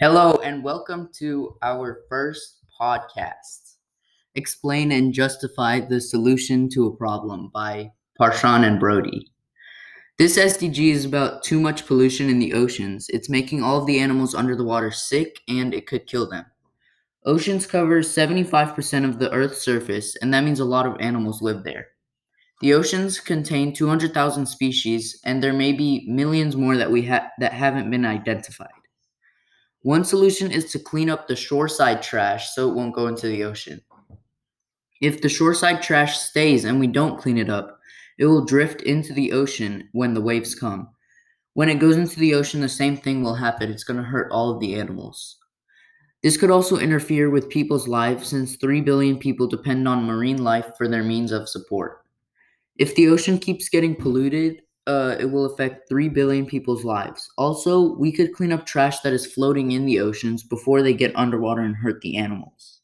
Hello, and welcome to our first podcast Explain and Justify the Solution to a Problem by Parshan and Brody. This SDG is about too much pollution in the oceans. It's making all of the animals under the water sick and it could kill them. Oceans cover 75% of the Earth's surface, and that means a lot of animals live there. The oceans contain 200,000 species, and there may be millions more that we ha- that haven't been identified. One solution is to clean up the shoreside trash so it won't go into the ocean. If the shoreside trash stays and we don't clean it up, it will drift into the ocean when the waves come. When it goes into the ocean, the same thing will happen. It's going to hurt all of the animals. This could also interfere with people's lives since 3 billion people depend on marine life for their means of support. If the ocean keeps getting polluted, uh, it will affect 3 billion people's lives. Also, we could clean up trash that is floating in the oceans before they get underwater and hurt the animals.